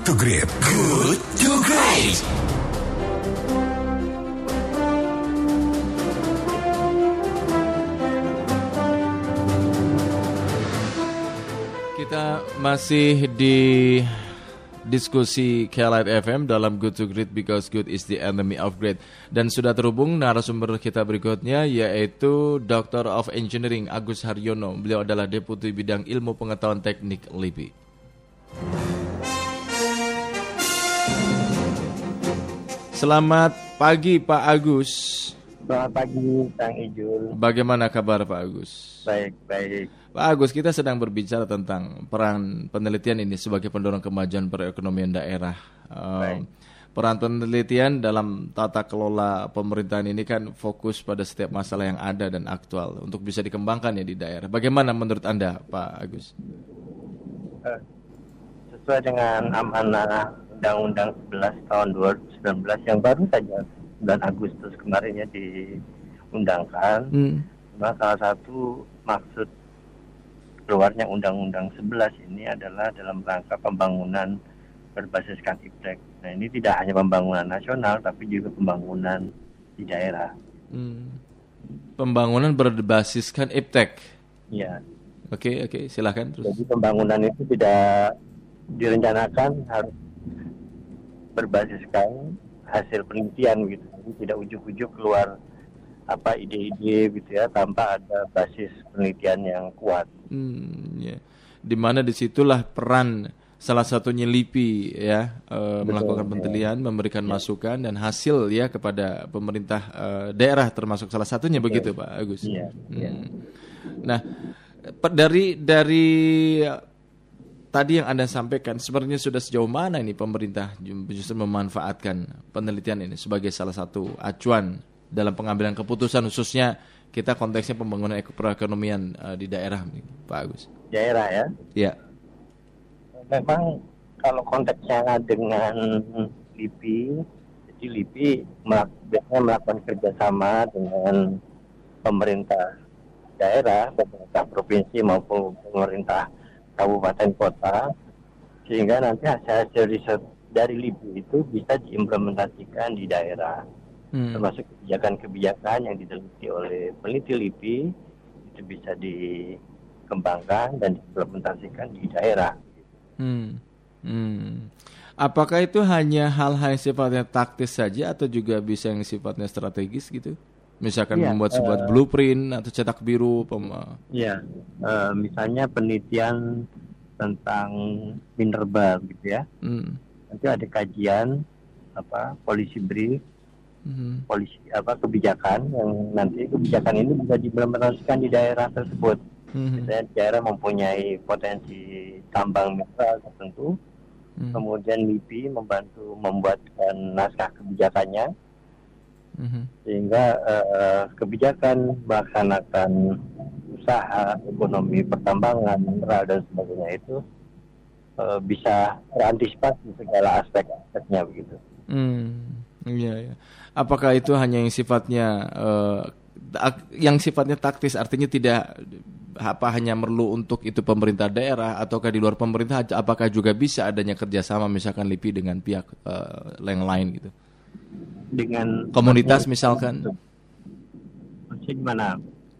Good to Great. Good to Great. Kita masih di diskusi KLIT FM dalam Good to Great because good is the enemy of great. Dan sudah terhubung narasumber kita berikutnya yaitu Doctor of Engineering Agus Haryono. Beliau adalah Deputi Bidang Ilmu Pengetahuan Teknik LIPI. Selamat pagi Pak Agus. Selamat pagi, Kang Ijul. Bagaimana kabar Pak Agus? Baik, baik. Pak Agus, kita sedang berbicara tentang peran penelitian ini sebagai pendorong kemajuan perekonomian daerah. Um, peran penelitian dalam tata kelola pemerintahan ini kan fokus pada setiap masalah yang ada dan aktual untuk bisa dikembangkan ya di daerah. Bagaimana menurut Anda, Pak Agus? Uh, sesuai dengan amanah Undang-Undang 11 tahun 2019 yang baru saja bulan Agustus kemarin ya diundangkan. Hmm. Nah, salah satu maksud keluarnya Undang-Undang 11 ini adalah dalam rangka pembangunan berbasiskan iptek. Nah ini tidak hanya pembangunan nasional tapi juga pembangunan di daerah. Hmm. Pembangunan berbasiskan iptek. Iya. Oke okay, oke okay, silahkan terus. Jadi pembangunan itu tidak direncanakan harus berbasiskan hasil penelitian gitu. Jadi tidak ujuk-ujuk keluar apa ide-ide gitu ya tanpa ada basis penelitian yang kuat. Hmm, ya. Di mana di situlah peran salah satunya LIPI ya e, melakukan ya. penelitian, ya. memberikan ya. masukan dan hasil ya kepada pemerintah e, daerah termasuk salah satunya Betul. begitu Pak Agus. Ya. Hmm. Nah dari dari tadi yang Anda sampaikan sebenarnya sudah sejauh mana ini pemerintah justru memanfaatkan penelitian ini sebagai salah satu acuan dalam pengambilan keputusan khususnya kita konteksnya pembangunan perekonomian uh, di daerah Pak Agus. Daerah ya? Iya. Memang kalau konteksnya dengan LIPI, jadi LIPI biasanya melakukan kerjasama dengan pemerintah daerah, pemerintah provinsi maupun pemerintah kabupaten kota, sehingga nanti hasil-hasil riset dari LIPI itu bisa diimplementasikan di daerah hmm. termasuk kebijakan-kebijakan yang diteliti oleh peneliti LIPI itu bisa dikembangkan dan diimplementasikan di daerah. Hmm. Hmm. Apakah itu hanya hal-hal yang sifatnya taktis saja atau juga bisa yang sifatnya strategis gitu? Misalkan ya, membuat sebuah uh, blueprint atau cetak biru, pem Iya, uh, misalnya penelitian tentang minerba gitu ya. Hmm. Nanti ada kajian apa polisi brief hmm. polisi apa kebijakan yang nanti kebijakan ini bisa diimplementasikan di daerah tersebut. Hmm. Misalnya daerah mempunyai potensi tambang mineral tertentu, hmm. kemudian LIPI membantu membuatkan naskah kebijakannya, hmm. sehingga uh, kebijakan melaksanakan usaha ekonomi pertambangan mineral dan sebagainya itu uh, bisa terantisipasi segala aspek-aspeknya begitu. Hmm. Iya, iya apakah itu hanya yang sifatnya uh, yang sifatnya taktis artinya tidak apa hanya perlu untuk itu pemerintah daerah ataukah di luar pemerintah apakah juga bisa adanya kerjasama misalkan LIPI dengan pihak uh, yang lain gitu dengan komunitas misalkan. Gimana?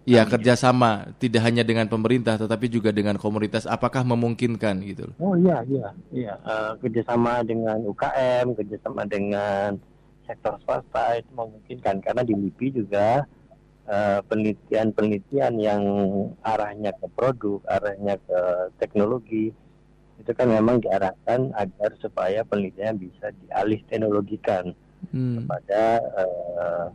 Ya kerjasama tidak hanya dengan pemerintah tetapi juga dengan komunitas. Apakah memungkinkan gitu? Oh iya iya iya. Uh, kerjasama dengan UKM, kerjasama dengan sektor swasta itu memungkinkan. Karena di LIPI juga eh, penelitian-penelitian uh, yang arahnya ke produk, arahnya ke teknologi itu kan memang diarahkan agar supaya penelitian bisa dialih teknologikan hmm. kepada uh,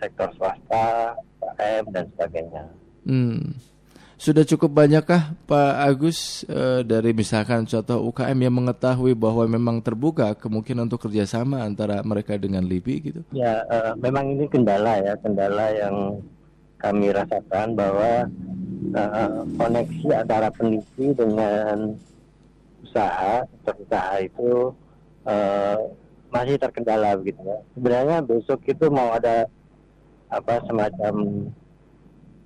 sektor swasta, UKM dan sebagainya. Hmm. Sudah cukup banyakkah Pak Agus e, dari misalkan contoh UKM yang mengetahui bahwa memang terbuka kemungkinan untuk kerjasama antara mereka dengan LIPI gitu? Ya, e, memang ini kendala ya, kendala yang kami rasakan bahwa e, koneksi antara peneliti dengan usaha, usaha itu e, masih terkendala begitu ya. Sebenarnya besok itu mau ada apa semacam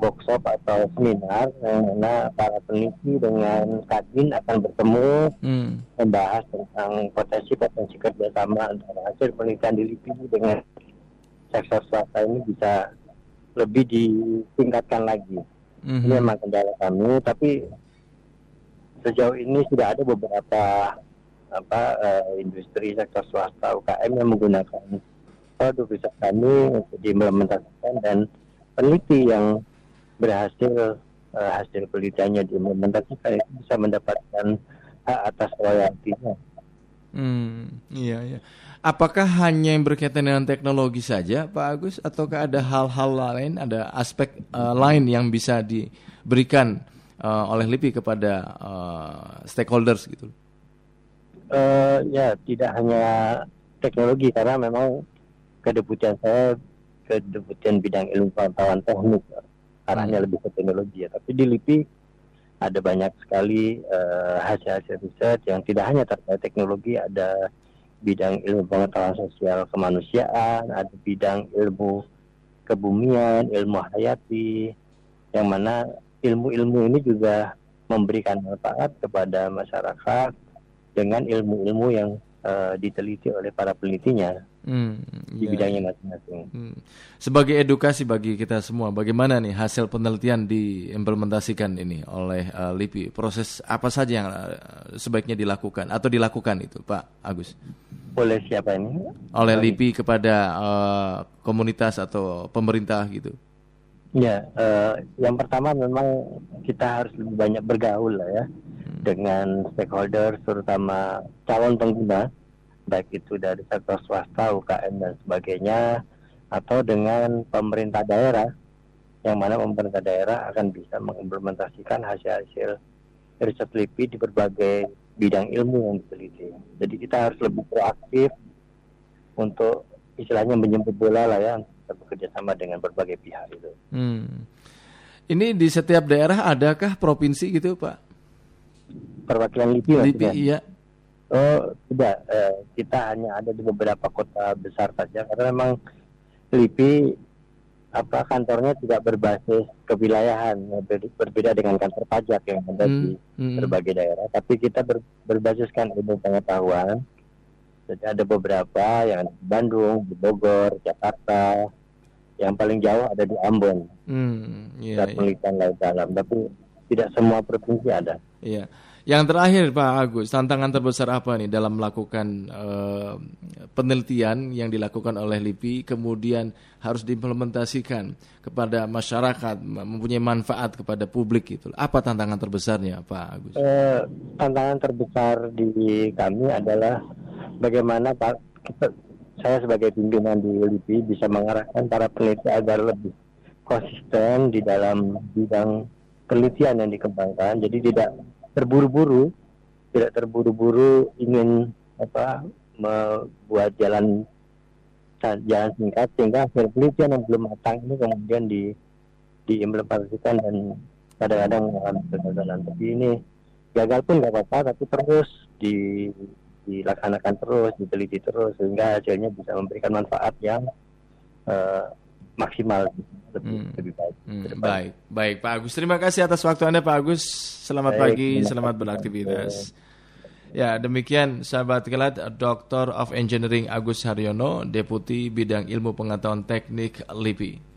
workshop atau seminar yang mana para peneliti dengan kadin akan bertemu hmm. membahas tentang potensi-potensi kerjasama antara hasil penelitian di LIPI dengan sektor swasta ini bisa lebih ditingkatkan lagi. hmm Ini memang kendala kami, tapi sejauh ini sudah ada beberapa apa uh, industri sektor swasta UKM yang menggunakan produk riset kami untuk diimplementasikan dan peneliti yang berhasil uh, hasil penelitiannya diimplementasikan itu bisa mendapatkan hak atas royaltinya. Hmm, iya iya. Apakah hanya yang berkaitan dengan teknologi saja, Pak Agus, ataukah ada hal-hal lain, ada aspek uh, lain yang bisa diberikan uh, oleh LIPI kepada uh, stakeholders gitu? Uh, ya, tidak hanya teknologi karena memang kedeputian saya kedeputian bidang ilmu pengetahuan teknik arahnya hmm. lebih ke teknologi ya. Tapi di LIPI ada banyak sekali uh, hasil-hasil riset yang tidak hanya terkait teknologi, ada bidang ilmu pengetahuan sosial kemanusiaan, ada bidang ilmu kebumian, ilmu hayati, yang mana ilmu-ilmu ini juga memberikan manfaat kepada masyarakat dengan ilmu-ilmu yang uh, diteliti oleh para penelitinya hmm, di ya. bidangnya masing-masing. Hmm. Sebagai edukasi bagi kita semua, bagaimana nih hasil penelitian diimplementasikan ini oleh uh, LIPI? Proses apa saja yang uh, sebaiknya dilakukan atau dilakukan itu, Pak Agus? Oleh siapa ini? Oleh LIPI kepada uh, komunitas atau pemerintah gitu. Ya, uh, yang pertama memang kita harus lebih banyak bergaul lah ya. Dengan stakeholder, terutama calon pengguna baik itu dari sektor swasta, UKM dan sebagainya atau dengan pemerintah daerah yang mana pemerintah daerah akan bisa mengimplementasikan hasil-hasil riset LIPI di berbagai bidang ilmu yang diteliti. Jadi kita harus lebih proaktif untuk istilahnya menjemput bola lah ya untuk bekerja sama dengan berbagai pihak itu. Hmm. Ini di setiap daerah adakah provinsi gitu Pak? Perwakilan LIPI, LIPI iya. Oh tidak, eh, kita hanya ada di beberapa kota besar saja karena memang LIPI apa kantornya tidak berbasis kewilayahan ber, berbeda dengan kantor pajak yang ada hmm, di hmm. berbagai daerah tapi kita ber, berbasiskan ilmu pengetahuan jadi ada beberapa yang ada di Bandung di Bogor Jakarta yang paling jauh ada di Ambon hmm, yeah, penelitian laut dalam tapi tidak semua provinsi ada iya yeah. Yang terakhir Pak Agus, tantangan terbesar apa nih dalam melakukan uh, penelitian yang dilakukan oleh LIPI kemudian harus diimplementasikan kepada masyarakat mempunyai manfaat kepada publik itu. Apa tantangan terbesarnya Pak Agus? Uh, tantangan terbesar di kami adalah bagaimana Pak kita, saya sebagai pimpinan di LIPI bisa mengarahkan para peneliti agar lebih konsisten di dalam bidang penelitian yang dikembangkan. Jadi tidak terburu-buru tidak terburu-buru ingin apa membuat jalan jalan singkat sehingga hasil penelitian yang belum matang ini kemudian di diimplementasikan dan kadang-kadang mengalami kegagalan. Tapi ini gagal pun nggak apa-apa tapi terus di dilaksanakan terus diteliti terus sehingga hasilnya bisa memberikan manfaat yang uh, maksimal lebih, hmm. lebih baik. Hmm, baik, baik Pak Agus. Terima kasih atas waktu Anda Pak Agus. Selamat baik, pagi, selamat beraktivitas. Ya, demikian sahabat kelat Dr. of Engineering Agus Haryono, Deputi Bidang Ilmu Pengetahuan Teknik LIPI.